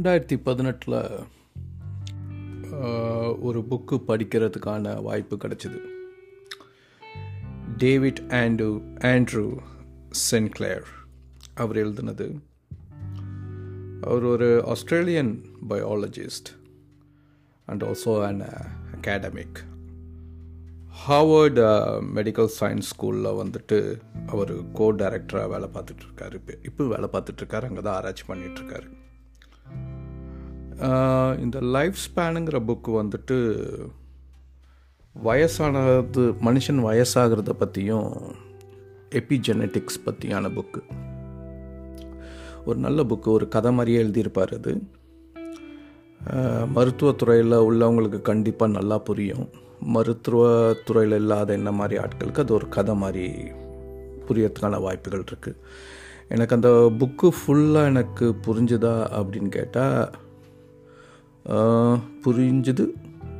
ரெண்டாயிரத்தி பதினெட்டில் ஒரு புக்கு படிக்கிறதுக்கான வாய்ப்பு கிடச்சிது. டேவிட் ஆண்டு ஆண்ட்ரூ சென்க்ளேர் அவர் எழுதினது. அவர் ஒரு Australian biologist and also an academic Harvard medical science ஸ்கூலில் வந்துட்டு அவர் கோ டைரக்டராக வேலை பார்த்துட்ருக்காரு இப்போ இப்போ வேலை பார்த்துட்ருக்காரு அங்கே தான் ஆராய்ச்சி பண்ணிகிட்ருக்காரு இந்த லைஃப் ஸ்பேனுங்கிற புக்கு வந்துட்டு வயசானது மனுஷன் வயசாகிறத பற்றியும் எபிஜெனட்டிக்ஸ் பற்றியான புக்கு ஒரு நல்ல புக்கு ஒரு கதை மாதிரியே எழுதியிருப்பார் அது. மருத்துவத்துறையில் உள்ளவங்களுக்கு கண்டிப்பாக நல்லா புரியும். மருத்துவத்துறையில் இல்லாத என்ன மாதிரி ஆட்களுக்கு அது ஒரு கதை மாதிரி புரியறதுக்கான வாய்ப்புகள் இருக்குது எனக்கு அந்த புக்கு ஃபுல்லாக எனக்கு புரிஞ்சுதா அப்படின்னு கேட்டால் புரிஞ்சுது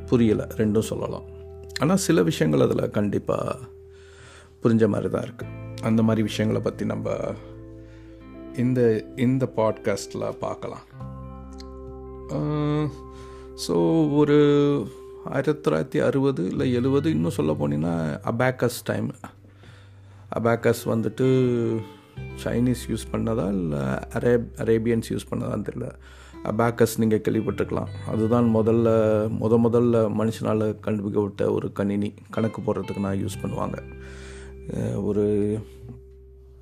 புரியலை. ரெண்டும் சொல்லலாம். ஆனால் சில விஷயங்கள் அதில் கண்டிப்பாக புரிஞ்ச மாதிரி தான் இருக்குது அந்த மாதிரி விஷயங்களை பற்றி நம்ம இந்த இந்த பாட்காஸ்டில் பார்க்கலாம். ஸோ ஒரு ஆயிரத்தி தொள்ளாயிரத்தி அறுபது இல்லை எழுபது இன்னும் சொல்ல போனீங்கன்னா அபேக்கஸ் டைம் அபேக்கஸ் வந்துட்டு சைனீஸ் யூஸ் பண்ணதா இல்லை அரேப் அரேபியன்ஸ் யூஸ் பண்ணதான்னு தெரியல. அபேக்கஸ் நீங்கள் கேள்விப்பட்டிருக்கலாம். அதுதான் முதல்ல முத முதல்ல மனுஷனால் கண்டுபிடிக்கப்பட்ட ஒரு கணினி. கணக்கு போடுறதுக்கு நான் யூஸ் பண்ணுவாங்க. ஒரு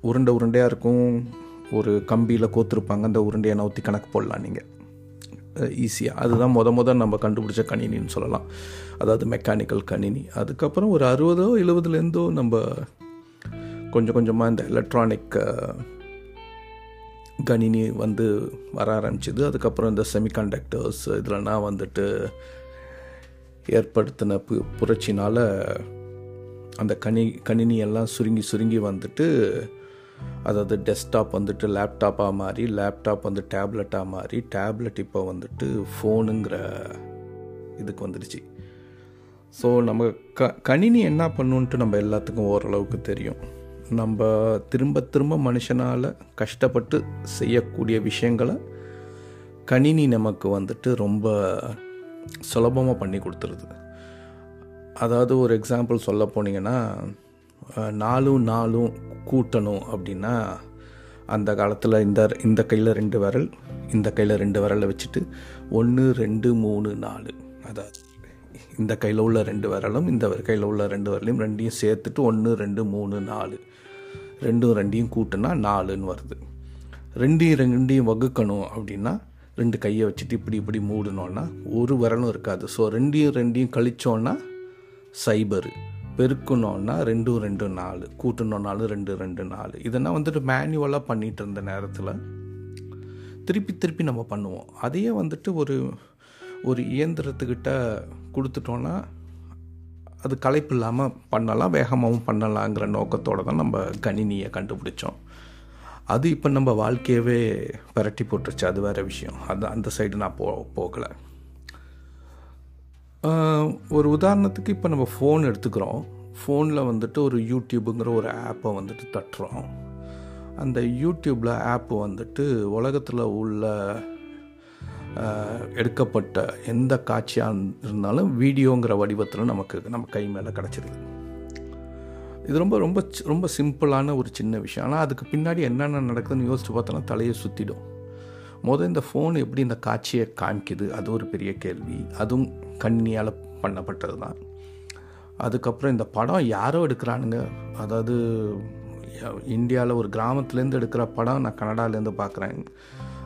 உருண்டை உருண்டையாக இருக்கும். ஒரு கம்பியில் கோத்துருப்பாங்க. அந்த உருண்டையை நவுத்தி கணக்கு போடலாம் நீங்கள் ஈஸியாக அதுதான் முத முத நம்ம கண்டுபிடிச்ச கணினின்னு சொல்லலாம். அதாவது மெக்கானிக்கல் கணினி. அதுக்கப்புறம் ஒரு அறுபதோ எழுபதுலேருந்தோ நம்ம கொஞ்சம் கொஞ்சமாக இந்த எலக்ட்ரானிக் கணினி வந்து வர ஆரம்பிச்சிது. அதுக்கப்புறம் இந்த செமிகண்டக்டர்ஸ் இதிலனா வந்துட்டு ஏற்படுத்தின பு புரட்சினால் அந்த கணி கணினியெல்லாம் சுருங்கி சுருங்கி வந்துட்டு அதாவது டெஸ்க்டாப் வந்துட்டு லேப்டாப்பாக மாறி லேப்டாப் வந்து டேப்லெட்டாக மாறி டேப்லெட் இப்போ வந்துட்டு ஃபோனுங்கிற இதுக்கு வந்துடுச்சு. ஸோ நம்ம க கணினி என்ன பண்ணுன்ட்டு நம்ம எல்லாத்துக்கும் ஓரளவுக்கு தெரியும். நம்ம திரும்ப திரும்ப மனுஷனால் கஷ்டப்பட்டு செய்யக்கூடிய விஷயங்களை கணினி நமக்கு வந்துட்டு ரொம்ப சுலபமாக பண்ணி கொடுத்துருது. அதாவது ஒரு எக்ஸாம்பிள் சொல்ல போனீங்கன்னா நாலும் நாலும் கூட்டணும் அப்படின்னா அந்த காலத்தில் இந்த இந்த கையில் ரெண்டு விரல் இந்த கையில் ரெண்டு விரலை வச்சுட்டு ஒன்று ரெண்டு மூணு நாலு. அதாவது இந்த கையில் உள்ள ரெண்டு விரலும் இந்த கையில் உள்ள ரெண்டு விரலையும் ரெண்டையும் சேர்த்துட்டு ஒன்று ரெண்டு மூணு நாலு. ரெண்டும் ரெண்டையும் கூட்டினா நாலுன்னு வருது. ரெண்டையும் ரெண்டையும் வகுக்கணும் அப்படின்னா ரெண்டு கையை வச்சுட்டு இப்படி இப்படி மூடினோன்னா ஒரு விரலும் இருக்காது. ஸோ ரெண்டையும் ரெண்டையும் கழிச்சோன்னா சைபரு. பெருக்கணுன்னா ரெண்டும் ரெண்டு நாலு. கூட்டணும்னாலும் ரெண்டு ரெண்டு நாலு. இதெல்லாம் வந்துட்டு மேனுவலாக பண்ணிகிட்டு இருந்த நேரத்தில் திருப்பி திருப்பி நம்ம பண்ணுவோம். அதையே வந்துட்டு ஒரு ஒரு இயந்திரத்துக்கிட்ட கொடுத்துட்டோன்னா அது களைப்பு இல்லாமல் பண்ணலாம் வேகமாகவும் பண்ணலாங்கிற நோக்கத்தோடு தான் நம்ம கணினியை கண்டுபிடிச்சோம். அது இப்போ நம்ம வாழ்க்கையவே பரட்டி போட்டுருச்சு. அது வேறு விஷயம். அது அந்த சைடு நான் போ போகலை. ஒரு உதாரணத்துக்கு இப்போ நம்ம ஃபோன் எடுத்துக்கிறோம். ஃபோனில் வந்துட்டு ஒரு யூடியூப்புங்கிற ஒரு ஆப்பை வந்துட்டு தட்டுறோம். அந்த யூடியூப்பில் ஆப் வந்துட்டு உலகத்தில் உள்ள எடுக்கப்பட்ட எந்த காட்சியாக இருந்தாலும் வீடியோங்கிற வடிவத்தில் நமக்கு நம்ம கை மேலே கிடச்சிருது. இது ரொம்ப ரொம்ப ரொம்ப சிம்பிளான ஒரு சின்ன விஷயம். ஆனால் அதுக்கு பின்னாடி என்னென்ன நடக்குதுன்னு யோசிச்சு பார்த்தோன்னா தலையை சுற்றிடும் மொதல் இந்த ஃபோன் எப்படி இந்த காட்சியை காமிக்குது? அது ஒரு பெரிய கேள்வி. அதுவும் கண்ணியால் பண்ணப்பட்டது தான் அதுக்கப்புறம் இந்த படம் யாரோ எடுக்கிறானுங்க? அதாவது இந்தியாவில் ஒரு கிராமத்துலேருந்து எடுக்கிற படம் நான் கனடாலேருந்து பார்க்குறேன்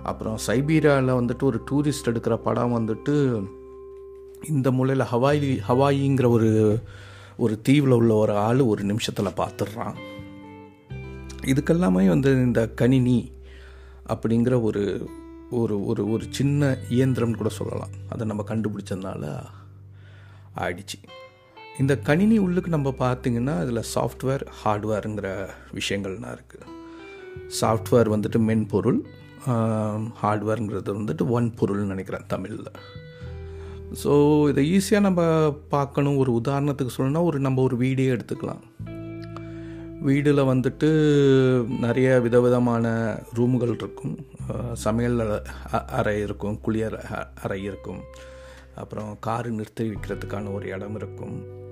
அப்புறம் சைபீரியாவில் வந்துட்டு ஒரு டூரிஸ்ட் எடுக்கிற படம் வந்துட்டு இந்த மூலையில் ஹவாய் ஹவாயிங்கிற ஒரு ஒரு தீவில் உள்ள ஒரு ஆள் ஒரு நிமிஷத்தில் பார்த்துட்றான் இதுக்கெல்லாமே வந்து இந்த கணினி அப்படிங்கிற ஒரு ஒரு ஒரு ஒரு சின்ன இயந்திரம்னு கூட சொல்லலாம். அதை நம்ம கண்டுபிடிச்சதுனால ஆயிடுச்சு. இந்த கணினி உள்ளுக்கு நம்ம பார்த்திங்கன்னா அதில் சாஃப்ட்வேர் ஹார்ட்வேருங்கிற விஷயங்கள்லாம் இருக்குது சாஃப்ட்வேர் வந்துட்டு மென்பொருள் ஹார்ட்வேருங்கிறது வந்துட்டு ஒன் பொருள்னு நினைக்கிறேன் தமிழில். ஸோ இதை ஈஸியாக நம்ம பார்க்கணும். ஒரு உதாரணத்துக்கு சொல்லணும்னா ஒரு நம்ம ஒரு வீடே எடுத்துக்கலாம். வீடில் வந்துட்டு நிறைய விதவிதமான ரூம்கள் இருக்கும். சமையல் அ- அறை இருக்கும் குளியல் அ- அறை இருக்கும். அப்புறம் காரு நிறுத்தி வைக்கிறதுக்கான ஒரு இடம் இருக்கும்.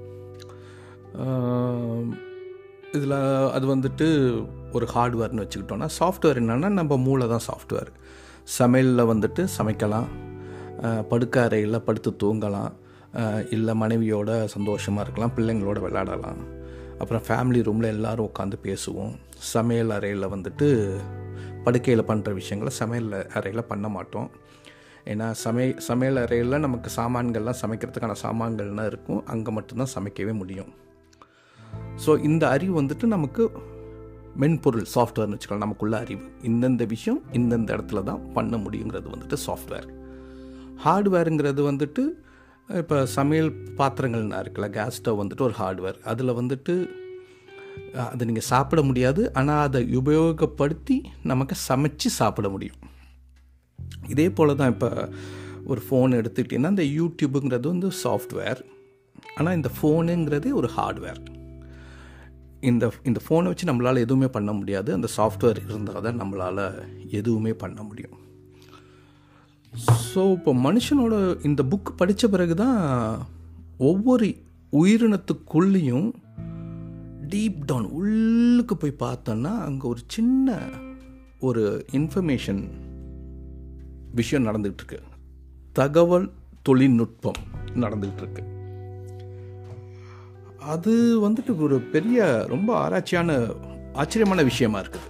இதில் அது வந்துட்டு ஒரு ஹார்ட்வேர்னு வச்சுக்கிட்டோன்னா சாஃப்ட்வேர் என்னென்னா நம்ம மூளை தான் சாஃப்ட்வேர் சமையலில் வந்துட்டு சமைக்கலாம். படுக்க அறையில் படுத்து தூங்கலாம். இல்லை மனைவியோட சந்தோஷமாக இருக்கலாம். பிள்ளைங்களோட விளையாடலாம். அப்புறம் ஃபேமிலி ரூமில் எல்லோரும் உட்காந்து பேசுவோம். சமையல் அறையில் வந்துட்டு படுக்கையில் பண்ணுற விஷயங்களை சமையல் அறையில் பண்ண மாட்டோம். ஏன்னா சமை சமையல் அறையில் நமக்கு சாமான்கள்லாம் சமைக்கிறதுக்கான சாமான்கள்லாம் இருக்கும். அங்கே மட்டும்தான் சமைக்கவே முடியும். ஸோ இந்த அறிவு வந்துட்டு நமக்கு மென்பொருள் சாஃப்ட்வேர்னு வச்சுக்கலாம். நமக்குள்ள அறிவு. இந்தந்த விஷயம் இந்தந்த இடத்துல தான் பண்ண முடியுங்கிறது வந்துட்டு சாஃப்ட்வேர் ஹார்ட்வேருங்கிறது வந்துட்டு இப்போ சமையல் பாத்திரங்கள்னா இருக்குல்ல கேஸ் ஸ்டவ் வந்துட்டு ஒரு ஹார்ட்வேர் அதில் வந்துட்டு அதை நீங்கள் சாப்பிட முடியாது. ஆனால் அதை உபயோகப்படுத்தி நமக்கு சமைச்சு சாப்பிட முடியும். இதே போல் தான் இப்போ ஒரு ஃபோன் எடுத்துக்கிட்டிங்கன்னா இந்த யூடியூபுங்கிறது வந்து சாஃப்ட்வேர் ஆனால் இந்த ஃபோனுங்கிறதே ஒரு ஹார்ட்வேர் இந்த இந்த ஃபோனை வச்சு நம்மளால் எதுவுமே பண்ண முடியாது. அந்த சாஃப்ட்வேர் இருந்தால் தான் நம்மளால் எதுவுமே பண்ண முடியும். ஸோ இப்போ மனுஷனோட இந்த புக் படித்த பிறகு தான் ஒவ்வொரு உயிரினத்துக்குள்ளேயும் டீப் டவுன் உள்ளுக்கு போய் பார்த்தோன்னா அங்கே ஒரு சின்ன ஒரு இன்ஃபர்மேஷன் விஷயம் நடந்துகிட்ருக்கு தகவல் தொழில்நுட்பம் நடந்துகிட்ருக்கு அது வந்துட்டு ஒரு பெரிய ரொம்ப ஆராய்ச்சியான ஆச்சரியமான விஷயமா இருக்குது.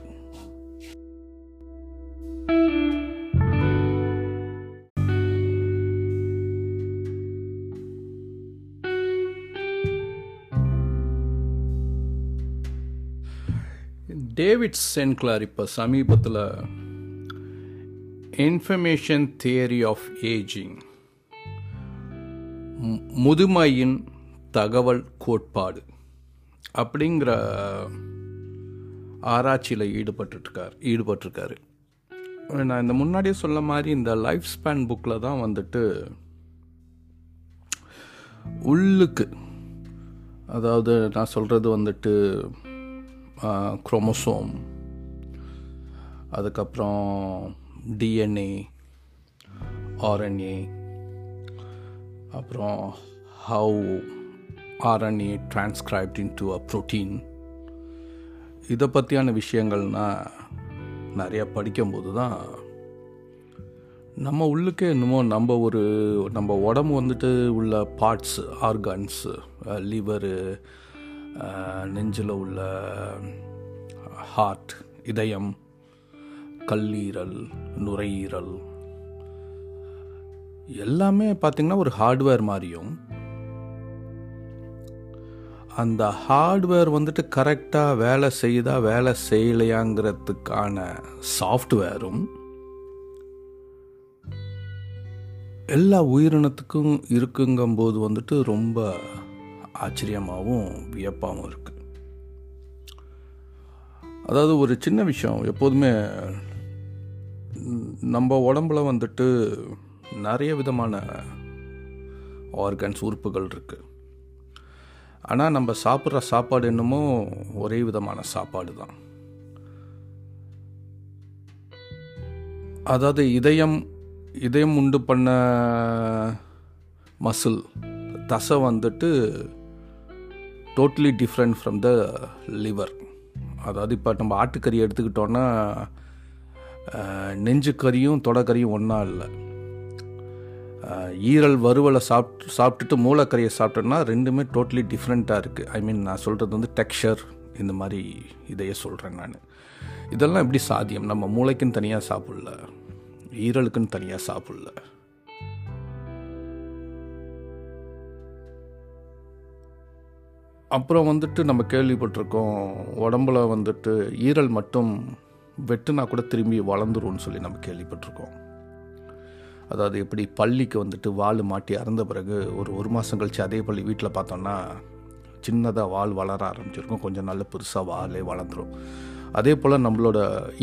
டேவிட் சென்க்லார் இப்போ சமீபத்தில் இன்ஃபர்மேஷன் தியரி ஆஃப் ஏஜிங் முதுமையின் தகவல் கோட்பாடு அப்படிங்கிற ஆராய்ச்சியில் ஈடுபட்டுருக்கார் ஈடுபட்டிருக்காரு. நான் இந்த முன்னாடியே சொல்ல மாதிரி இந்த லைஃப் ஸ்பேன் புக்கில் தான் வந்துட்டு உள்ளுக்கு அதாவது நான் சொல்கிறது வந்துட்டு குரோமோசோம் அதுக்கப்புறம் டிஎன்ஏ ஆர்என்ஏ அப்புறம் how RNA transcribed into a protein இதை பற்றியான விஷயங்கள்னால் நிறையா படிக்கும்போது தான் நம்ம உள்ளுக்கே என்னமோ நம்ம ஒரு நம்ம உடம்பு வந்துட்டு உள்ள பார்ட்ஸ் ஆர்கன்ஸு லிவரு நெஞ்சில் உள்ள ஹார்ட் இதயம் கல்லீரல் நுரையீரல். எல்லாமே பார்த்திங்கன்னா ஒரு ஹார்ட்வேர் மாதிரியும் அந்த ஹார்ட்வேர் வந்துட்டு கரெக்டாக வேலை செய்யுதா வேலை செய்யலையாங்கிறதுக்கான சாஃப்ட்வேரும் எல்லா உயிரினத்துக்கும் இருக்குங்கும்போது வந்துட்டு ரொம்ப ஆச்சரியமாகவும் வியப்பாகவும் இருக்குது அதாவது ஒரு சின்ன விஷயம் எப்போதுமே நம்ம உடம்புல வந்துட்டு நிறைய விதமான ஆர்கன்ஸ் உறுப்புகள் இருக்குது ஆனால் நம்ம சாப்பிட்ற சாப்பாடு என்னமோ ஒரே விதமான சாப்பாடு தான் அதாவது இதயம் இதயம் உண்டு பண்ண மசில் தசை வந்துட்டு totally different from the liver அதாவது இப்போ நம்ம ஆட்டுக்கறி எடுத்துக்கிட்டோன்னா நெஞ்சு கறியும் தொடக்கறியும் ஒன்றா இல்லை. ஈரல் வறுவலை சாப்பிட்டு சாப்பிட்டுட்டு மூளைக்கறியை சாப்பிட்டோன்னா ரெண்டுமே டோட்டலி டிஃப்ரெண்ட்டாக இருக்குது ஐ மீன் நான் சொல்கிறது வந்து டெக்ஸ்சர் இந்த மாதிரி இதையே சொல்கிறேன் நான். இதெல்லாம் எப்படி சாத்தியம்? நம்ம மூளைக்குன்னு தனியாக சாப்பிடல ஈரலுக்குன்னு தனியாக சாப்பிடல. அப்புறம் வந்துட்டு நம்ம கேள்விப்பட்டிருக்கோம் உடம்புல வந்துட்டு ஈரல் மட்டும் வெட்டுனா கூட திரும்பி வளர்ந்துரும்னு சொல்லி நம்ம கேள்விப்பட்டிருக்கோம். அதாவது எப்படி பள்ளிக்கு வந்துட்டு வால் மாட்டி அறந்த பிறகு ஒரு ஒரு மாதம் கழித்து அதே பள்ளி வீட்டில் பார்த்தோன்னா சின்னதாக வால் வளர ஆரம்பிச்சிருக்கும். கொஞ்சம் நல்ல பெருசாக வாலே வளர்ந்துடும் அதே போல் நம்மளோட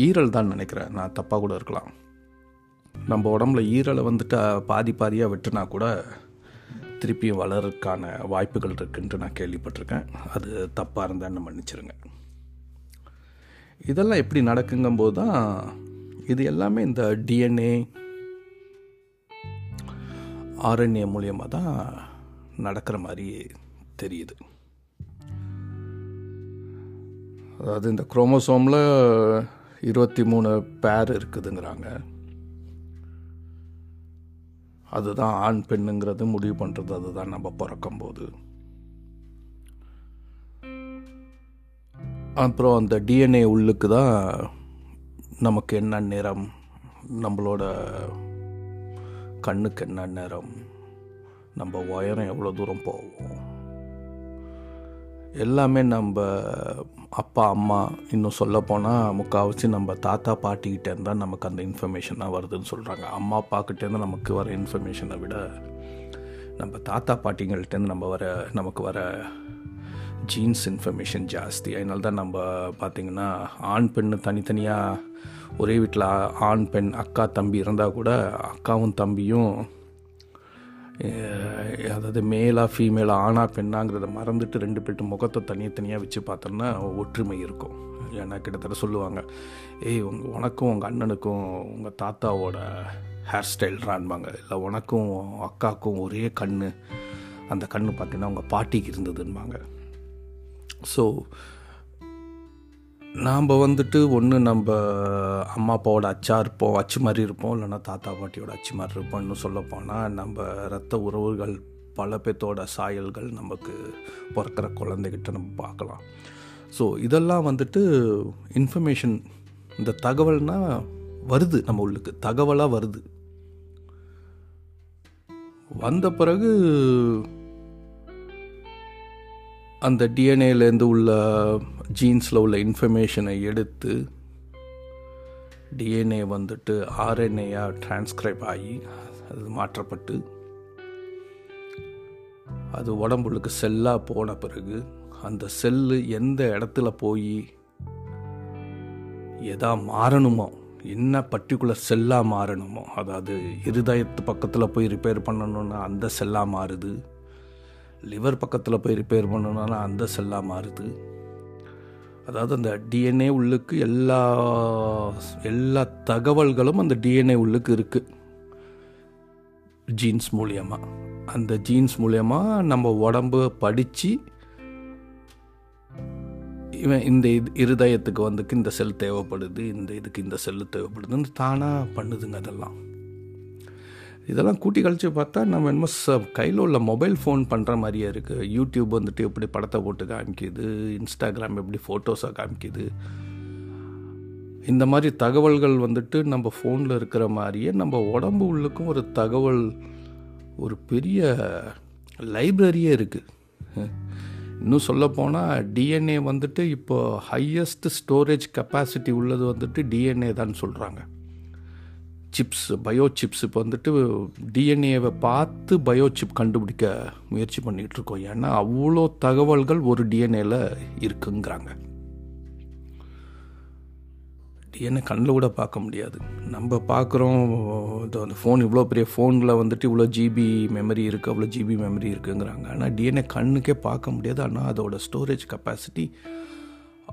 ஈரல் தான் நினைக்கிறேன். நான் தப்பாக கூட இருக்கலாம். நம்ம உடம்புல ஈரலை வந்துட்டு பாதி பாதியாக வெட்டினா கூட திருப்பியும் வளர்றதுக்கான வாய்ப்புகள் இருக்குன்ட்டு நான் கேள்விப்பட்டிருக்கேன். அது தப்பாக இருந்தால் என்ன மன்னிச்சிருங்க. இதெல்லாம் எப்படி நடக்குங்கும்போது தான் இது எல்லாமே இந்த டிஎன்ஏ ஆர்என்ஏ மூலியமாக தான் நடக்கிற மாதிரி தெரியுது. அதாவது இந்த குரோமோசோமில் இருபத்தி மூணு பேர் இருக்குதுங்கிறாங்க. அதுதான் ஆண் பெண்ணுங்கிறது முடிவு பண்ணுறது அதுதான் நம்ம பிறக்கும்போது. அப்புறம் அந்த டிஎன்ஏ உள்ளுக்கு தான் நமக்கு என்ன நிறம் நம்மளோட கண்ணுக்கு என்ன நேரம்? நம்ம உயரம் எவ்வளோ தூரம் போவோம் எல்லாமே நம்ம அப்பா அம்மா இன்னும் சொல்லப்போனால் போனால் முக்கால்வாசி நம்ம தாத்தா பாட்டிக்கிட்டேருந்து தான் நமக்கு அந்த இன்ஃபர்மேஷனாக வருதுன்னு சொல்கிறாங்க அம்மா அப்பாக்கிட்டேருந்து நமக்கு வர இன்ஃபர்மேஷனை விட நம்ம தாத்தா பாட்டிங்கள்ட்டேருந்து நம்ம வர நமக்கு வர ஜீன்ஸ் இன்ஃபர்மேஷன் ஜாஸ்தி. அதனால தான் நம்ம பார்த்திங்கன்னா ஆண் பெண்ணு தனித்தனியாக ஒரே வீட்டில் ஆண் பெண் அக்கா தம்பி இருந்தால் கூட அக்காவும் தம்பியும் அதாவது மேலா ஃபீமேலா ஆணா பெண்ணாங்கிறத மறந்துட்டு ரெண்டு பேர்ட்டு முகத்தை தனியாக வச்சு பார்த்தோம்னா ஒற்றுமை இருக்கும். ஏன்னா கிட்டத்தட்ட சொல்லுவாங்க ஏய் உங்கள் உனக்கும் உங்கள் அண்ணனுக்கும் உங்கள் தாத்தாவோட ஹேர் ஸ்டைல்றான்பாங்க இல்லை உனக்கும் அக்காவுக்கும் ஒரே கண் அந்த கண் பார்த்தீங்கன்னா உங்கள் பாட்டிக்கு இருந்ததுன்பாங்க. ஸோ நாம் வந்துட்டு ஒன்று நம்ம அம்மா அப்பாவோட அச்சா இருப்போம் அச்சு மாதிரி இருப்போம் இல்லைன்னா தாத்தா பாட்டியோட அச்சு மாதிரி இருப்போம் இன்னும் சொல்லப்போனால் நம்ம ரத்த உறவுகள் பல பேத்தோட சாயல்கள் நமக்கு பிறக்கிற குழந்தைகிட்ட நம்ம பார்க்கலாம். ஸோ இதெல்லாம் வந்துட்டு இன்ஃபர்மேஷன் இந்த தகவல்னால் வருது நம்ம உள்ளுக்கு. தகவலாக வருது. வந்த பிறகு அந்த டிஎன்ஏலேருந்து உள்ள ஜீன்ஸில் உள்ள இன்ஃபர்மேஷனை எடுத்து டிஎன்ஏ வந்துட்டு ஆர்என்ஏயாக டிரான்ஸ்கிரைப் ஆகி அது மாற்றப்பட்டு அது உடம்புக்கு செல்லாக போன பிறகு அந்த செல்லு எந்த இடத்துல போய் எதா மாறணுமோ என்ன பர்டிகுலர் செல்லாக மாறணுமோ அதாவது இருதயத்து பக்கத்தில் போய் ரிப்பேர் பண்ணணுன்னா அந்த செல்லாக மாறுது லிவர் பக்கத்தில் போய் ரிப்பேர் பண்ணணுன்னா அந்த செல்லாக மாறுது. அதாவது அந்த டிஎன்ஏ உள்ளுக்கு எல்லா எல்லா தகவல்களும் அந்த டிஎன்ஏ உள்ளுக்கு இருக்குது ஜீன்ஸ் மூலியமாக அந்த ஜீன்ஸ் மூலியமாக நம்ம உடம்பு படித்து இவன் இந்த இது இருதயத்துக்கு வந்துக்கு இந்த செல் தேவைப்படுது இந்த இதுக்கு இந்த செல்லு தேவைப்படுதுன்னு தானாக பண்ணுதுங்க அதெல்லாம். இதெல்லாம் கூட்டி கழிச்சு பார்த்தா நம்ம என்னமோ ச கையில் உள்ள மொபைல் ஃபோன் பண்ணுற மாதிரியே இருக்குது யூடியூப் வந்துட்டு எப்படி படத்தை போட்டு காமிக்குது இன்ஸ்டாகிராம் எப்படி ஃபோட்டோஸாக காமிக்குது. இந்த மாதிரி தகவல்கள் வந்துட்டு நம்ம ஃபோனில் இருக்கிற மாதிரியே நம்ம உடம்பு உள்ளுக்கும் ஒரு தகவல் ஒரு பெரிய லைப்ரரியே இருக்குது இன்னும் சொல்லப்போனால் டிஎன்ஏ வந்துட்டு இப்போ ஹையஸ்ட் ஸ்டோரேஜ் கெப்பாசிட்டி உள்ளது வந்துட்டு டிஎன்ஏ தான் சொல்கிறாங்க சிப்ஸ் பயோ சிப்ஸ் இப்போ வந்துட்டு டிஎன்ஏவை பார்த்து பயோ சிப் கண்டுபிடிக்க முயற்சி பண்ணிகிட்டு இருக்கோம் ஏன்னா அவ்வளோ தகவல்கள் ஒரு டிஎன்ஏல இருக்குங்கிறாங்க. டிஎன்ஏ கண்ணில் கூட பார்க்க முடியாது. நம்ம பார்க்குறோம் அந்த ஃபோன் இவ்வளோ பெரிய ஃபோனில் வந்துட்டு இவ்வளோ ஜிபி மெமரி இருக்குது அவ்வளோ ஜிபி மெமரி இருக்குங்கிறாங்க. ஆனால் டிஎன்ஏ கண்ணுக்கே பார்க்க முடியாது. ஆனால் அதோட ஸ்டோரேஜ் கெப்பாசிட்டி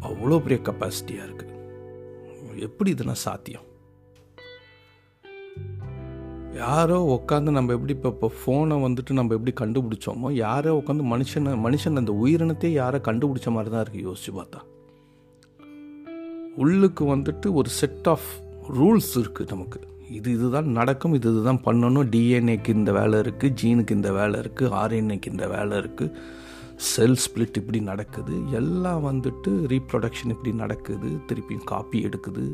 அவ்வளோ பெரிய கெப்பாசிட்டியாக இருக்குது எப்படி இதுனா சாத்தியம்? யாரோ உட்காந்து நம்ம எப்படி இப்போ இப்போ ஃபோனை வந்துட்டு நம்ம எப்படி கண்டுபிடிச்சோமோ யாரோ உட்காந்து மனுஷனை மனுஷன் அந்த உயிரினத்தையே யாரை கண்டுபிடிச்ச மாதிரி தான் இருக்குது யோசிச்சு பார்த்தா. உள்ளுக்கு வந்துட்டு ஒரு செட் ஆஃப் ரூல்ஸ் இருக்குது நமக்கு. இது இதுதான் நடக்கும் இது இதுதான் பண்ணணும். டிஎன்ஏக்கு இந்த வேலை இருக்குது ஜீனுக்கு இந்த வேலை இருக்குது ஆர்என்ஏக்கு இந்த வேலை இருக்குது செல் ஸ்பிளிட் இப்படி நடக்குது. எல்லாம் வந்துட்டு ரீப்ரொடக்ஷன் இப்படி நடக்குது. திருப்பியும் காப்பி எடுக்குது.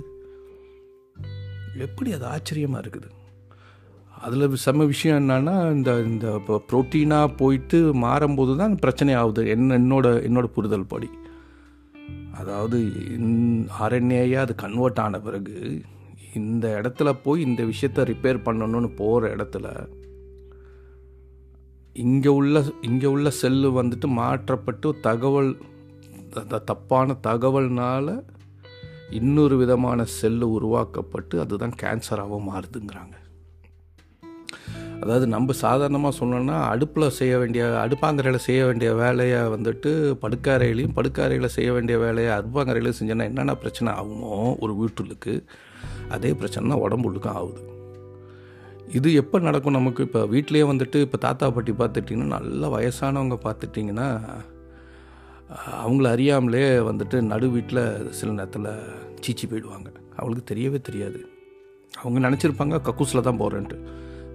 எப்படி அது ஆச்சரியமாக இருக்குது? அதில் செம்ம விஷயம் என்னன்னா இந்த இந்த இப்போ ப்ரோட்டீனாக போயிட்டு மாறும்போது தான் பிரச்சனை ஆகுது. என்ன என்னோட என்னோட புரிதல் படி. அதாவது ஆர்என்ஏயாக அது கன்வெர்ட் ஆன பிறகு இந்த இடத்துல போய் இந்த விஷயத்த ரிப்பேர் பண்ணணும்னு போகிற இடத்துல இங்கே உள்ள இங்கே உள்ள செல்லு வந்துட்டு மாற்றப்பட்டு தகவல் தப்பான தகவல்னால இன்னொரு விதமான செல்லு உருவாக்கப்பட்டு அதுதான் கேன்சராகவும் மாறுதுங்கிறாங்க. அதாவது நம்ம சாதாரணமாக சொல்லணும்னா அடுப்பில் செய்ய வேண்டிய அடுப்பாங்கரையில் செய்ய வேண்டிய வேலையை வந்துட்டு படுக்காரையிலையும் படுக்காரையில் செய்ய வேண்டிய வேலையை அடுப்பாங்கரையிலையும் செஞ்சோன்னா என்னென்ன பிரச்சனை ஆகுமோ ஒரு வீட்டுக்கு அதே பிரச்சனை தான் உடம்புள்ளுக்கும் ஆகுது. இது எப்போ நடக்கும் நமக்கு? இப்போ வீட்லேயே வந்துட்டு இப்போ தாத்தா பாட்டி பார்த்துட்டிங்கன்னா நல்ல வயசானவங்க பார்த்துட்டிங்கன்னா அவங்கள அறியாமலே வந்துட்டு நடு வீட்டில் சில நேரத்தில் சீச்சி போயிடுவாங்க. அவங்களுக்கு தெரியவே தெரியாது. அவங்க நினச்சிருப்பாங்க கக்கூஸில் தான் போகிறேன்ட்டு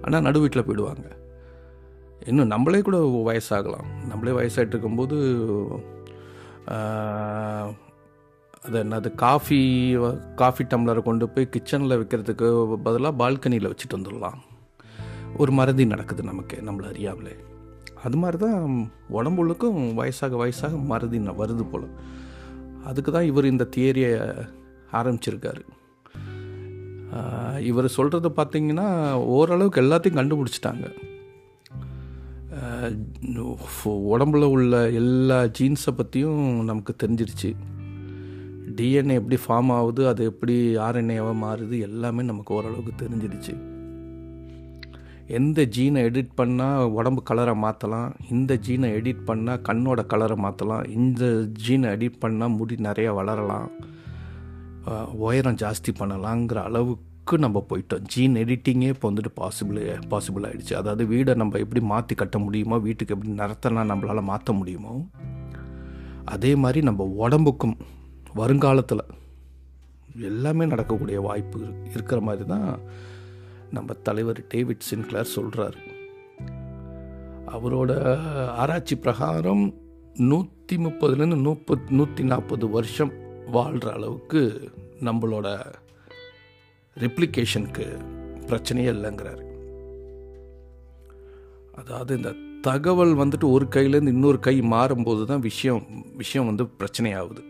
ஆனால் நடு வீட்டில் போயிடுவாங்க. இன்னும் நம்மளே கூட வயசாகலாம். நம்மளே வயசாகிட்டு இருக்கும்போது அது என்னது காஃபி காஃபி டம்ளரை கொண்டு போய் கிச்சனில் வைக்கிறதுக்கு பதிலாக பால்கனியில் வச்சுட்டு வந்துடலாம். ஒரு மறதி நடக்குது நமக்கு நம்மளை அறியாமலே. அது மாதிரி தான் உடம்புகளுக்கும் வயசாக வயசாக மறதி வருது போல். அதுக்கு தான் இவர் இந்த தியரியை ஆரம்பிச்சிருக்காரு. இவர் சொல்கிறத பார்த்தீங்கன்னா ஓரளவுக்கு எல்லாத்தையும் கண்டுபிடிச்சிட்டாங்க. உடம்புல உள்ள எல்லா ஜீன்ஸை பற்றியும் நமக்கு தெரிஞ்சிருச்சு. டிஎன்ஏ எப்படி ஃபார்ம் ஆகுது அது எப்படி ஆர்என்ஏவாக மாறுது எல்லாமே நமக்கு ஓரளவுக்கு தெரிஞ்சிருச்சு. எந்த ஜீனை எடிட் பண்ணால் உடம்பு கலரை மாற்றலாம் இந்த ஜீனை எடிட் பண்ணால் கண்ணோட கலரை மாற்றலாம் இந்த ஜீனை எடிட் பண்ணால் முடி நிறையா வளரலாம். உயரம் ஜாஸ்தி பண்ணலாங்கிற அளவுக்கு நம்ம போயிட்டோம். ஜீன் எடிட்டிங்கே இப்போ வந்துட்டு பாசிபிள் பாசிபிள் ஆகிடுச்சு அதாவது வீடை நம்ம எப்படி மாற்றி கட்ட முடியுமோ வீட்டுக்கு எப்படி நிறத்தெல்லாம் நம்மளால் மாற்ற முடியுமோ அதே மாதிரி நம்ம உடம்புக்கும் வருங்காலத்தில் எல்லாமே நடக்கக்கூடிய வாய்ப்பு இருக்கிற மாதிரி தான் நம்ம தலைவர் டேவிட் சின்க்ளர் சொல்கிறார் அவரோட ஆராய்ச்சி பிரகாரம் நூற்றி முப்பதுலேருந்து நூப்பத் நூற்றி நாற்பது வருஷம் வாழ்கிற அளவுக்கு நம்மளோட ரெப்ளிகேஷனுக்கு பிரச்சனையே இல்லைங்கிறாரு. அதாவது இந்த தகவல் வந்துட்டு ஒரு கையிலேருந்து இன்னொரு கை மாறும்போது தான் விஷயம் விஷயம் வந்து பிரச்சனையாகுது.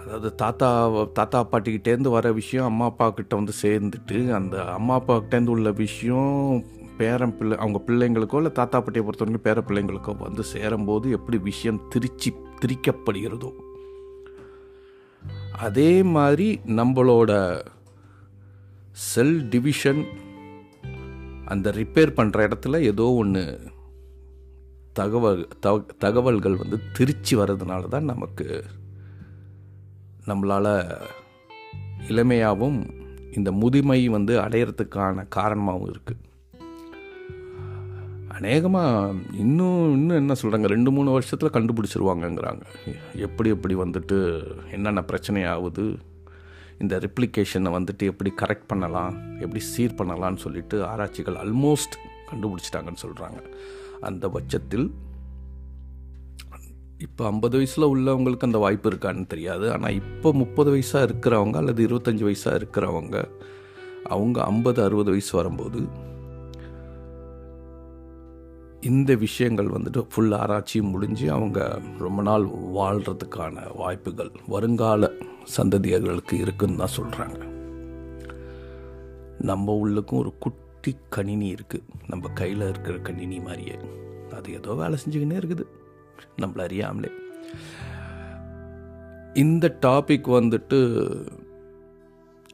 அதாவது தாத்தா தாத்தா பாட்டிக்கிட்டேருந்து வர விஷயம் அம்மா அப்பா கிட்ட வந்து சேர்ந்துட்டு அந்த அம்மா அப்பா கிட்டேருந்து உள்ள விஷயம் பேரன் பிள்ளை அவங்க பிள்ளைங்களுக்கோ இல்லை தாத்தா பாட்டியை பொறுத்தவரைக்கும் பேர பிள்ளைங்களுக்கோ வந்து சேரும்போது எப்படி விஷயம் திரிச்சு திரிக்கப்படுகிறதோ அதே மாதிரி நம்மளோட செல் டிவிஷன் அந்த ரிப்பேர் பண்ணுற இடத்துல ஏதோ ஒன்று தகவல் தகவல்கள் வந்து திருச்சி வர்றதுனால தான் நமக்கு நம்மளால் இளமையாகவும் இந்த முதுமை வந்து அடையிறதுக்கான காரணமாகவும் இருக்குது அநேகமாக இன்னும் இன்னும் என்ன சொல்கிறாங்க ரெண்டு மூணு வருஷத்தில் கண்டுபிடிச்சிருவாங்கங்கிறாங்க. எப்படி எப்படி வந்துட்டு என்னென்ன பிரச்சனை ஆகுது இந்த ரிப்ளிகேஷனை வந்துட்டு எப்படி கரெக்ட் பண்ணலாம்? எப்படி சீர் பண்ணலான்னு சொல்லிட்டு ஆராய்ச்சிகள் ஆல்மோஸ்ட் கண்டுபிடிச்சிட்டாங்கன்னு சொல்கிறாங்க அந்த பட்சத்தில் இப்போ ஐம்பது வயசில் உள்ளவங்களுக்கு அந்த வாய்ப்பு இருக்கான்னு தெரியாது. ஆனால் இப்போ முப்பது வயசாக இருக்கிறவங்க அல்லது இருபத்தஞ்சி வயசாக இருக்கிறவங்க அவங்க ஐம்பது அறுபது வயசு வரும்போது இந்த விஷயங்கள் வந்துட்டு ஃபுல் ஆராய்ச்சி முடிஞ்சு அவங்க ரொம்ப நாள் வாழ்கிறதுக்கான வாய்ப்புகள் வருங்கால சந்ததியர்களுக்கு இருக்குன்னு தான் சொல்கிறாங்க நம்ம உள்ளுக்கும் ஒரு குட்டி கணினி இருக்குது நம்ம கையில் இருக்கிற கணினி மாதிரியே. அது ஏதோ வேலை செஞ்சுக்கினே இருக்குது. நம்மள அறியாமலே. இந்த டாபிக் வந்துட்டு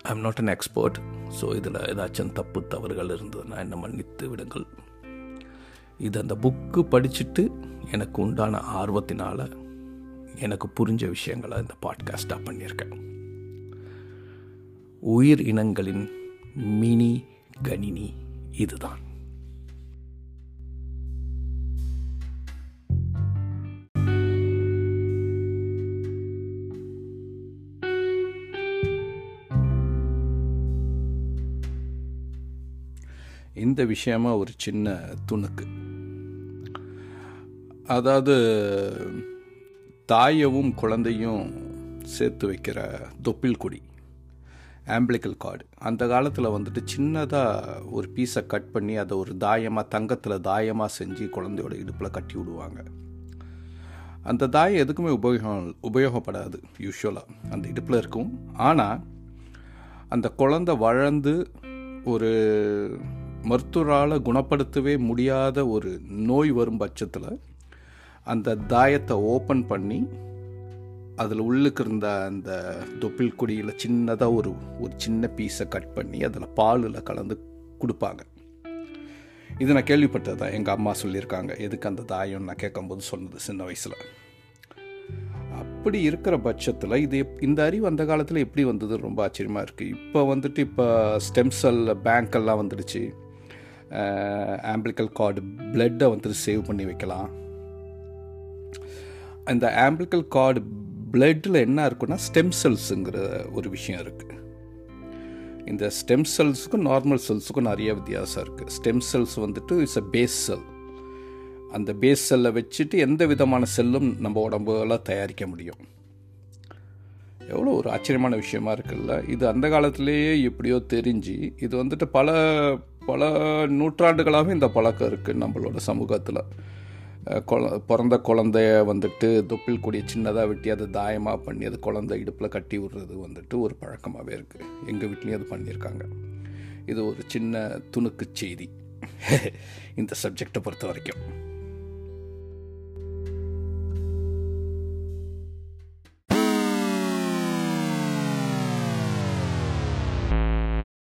I am not an expert so இதில் ஏதாச்சும் தப்பு தவறுகள் இருந்ததுன்னா என்ன மன்னித்து விடுங்கள். இது அந்த புக்கு படிச்சுட்டு எனக்கு உண்டான ஆர்வத்தினால் எனக்கு புரிஞ்ச விஷயங்களை இந்த பாட்காஸ்டாக பண்ணியிருக்கேன். உயிர் இனங்களின் மினி கணினி இதுதான். இந்த விஷயமா ஒரு சின்ன துணுக்கு. அதாவது தாயவும் குழந்தையும் சேர்த்து வைக்கிற தொப்பில் கொடி ஆம்பிளிக்கல் கார்டு. அந்த காலத்தில் வந்துட்டு சின்னதாக ஒரு பீஸை கட் பண்ணி அதை ஒரு தாயமாக தங்கத்தில் தாயமாக செஞ்சு குழந்தையோட இடுப்பில் கட்டி விடுவாங்க. அந்த தாயம் எதுக்குமே உபயோகம் உபயோகப்படாது யூஸ்வலாக அந்த இடுப்பில் இருக்கும். ஆனால் அந்த குழந்தை வளர்ந்து ஒரு மருத்துவரால் குணப்படுத்தவே முடியாத ஒரு நோய் வரும் பட்சத்தில் அந்த தாயத்தை ஓப்பன் பண்ணி அதில் உள்ளுக்கு இருந்த அந்த தொப்பில் கொடியில் சின்னதாக ஒரு ஒரு சின்ன பீஸை கட் பண்ணி அதில் பாலில் கலந்து கொடுப்பாங்க. இது நான் கேள்விப்பட்டது தான் எங்கள் அம்மா சொல்லியிருக்காங்க. எதுக்கு அந்த தாயம் நான் கேட்கும்போது சொன்னது சின்ன வயசில். அப்படி இருக்கிற பட்சத்தில் இது இந்த அறிவு அந்த காலத்தில் எப்படி வந்தது? ரொம்ப ஆச்சரியமாக இருக்குது இப்போ வந்துட்டு இப்போ ஸ்டெம் செல் பேங்க் எல்லாம் வந்துடுச்சு. ஆம்பிளிக்கல் கார்டு பிளட்டை வந்துட்டு சேவ் பண்ணி வைக்கலாம். அந்த ஆம்பிளிக்கல் கார்டு பிளட்டில் என்ன இருக்குன்னா ஸ்டெம் செல்ஸுங்கிற ஒரு விஷயம் இருக்குது இந்த ஸ்டெம் செல்ஸுக்கும் நார்மல் செல்ஸுக்கும் நிறைய வித்தியாசம் இருக்குது ஸ்டெம் செல்ஸ் வந்துட்டு இட்ஸ் அ பேஸ் செல் அந்த பேஸ் செல்லை வச்சுட்டு எந்த விதமான செல்லும் நம்ம உடம்புல தயாரிக்க முடியும். எவ்வளோ ஒரு ஆச்சரியமான விஷயமா இருக்குல்ல. இது அந்த காலத்திலேயே எப்படியோ தெரிஞ்சு இது வந்துட்டு பல பல நூற்றாண்டுகளாகவே இந்த பழக்கம் இருக்குது நம்மளோட சமூகத்தில். குழ பிறந்த குழந்தைய வந்துட்டு தொப்பில் கூடிய சின்னதாக வெட்டி அதை தாயமாக பண்ணி அது குழந்தை இடுப்பில் கட்டி விடுறது வந்துட்டு ஒரு பழக்கமாகவே இருக்குது எங்கள் வீட்லேயும் அது பண்ணியிருக்காங்க. இது ஒரு சின்ன துணுக்கு செய்தி. இந்த சப்ஜெக்டை பொறுத்த வரைக்கும்.